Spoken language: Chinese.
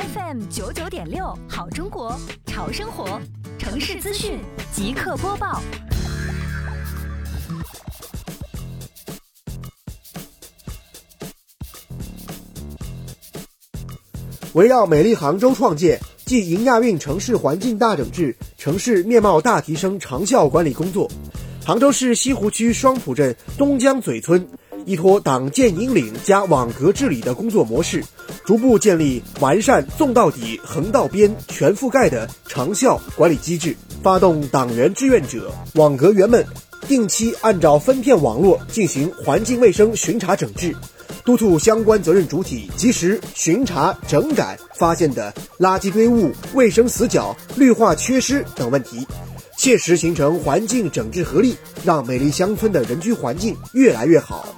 FM 九九点六，好中国，潮生活，城市资讯即刻播报。围绕美丽杭州创建暨迎亚运城市环境大整治、城市面貌大提升长效管理工作，杭州市西湖区双浦镇东江嘴村依托党建引领加网格治理的工作模式，逐步建立完善纵到底、横到边、全覆盖的长效管理机制，发动党员志愿者、网格员们定期按照分片网络进行环境卫生巡查整治。督促相关责任主体及时巡查整改发现的垃圾堆物、卫生死角、绿化缺失等问题，切实形成环境整治合力，让美丽乡村的人居环境越来越好。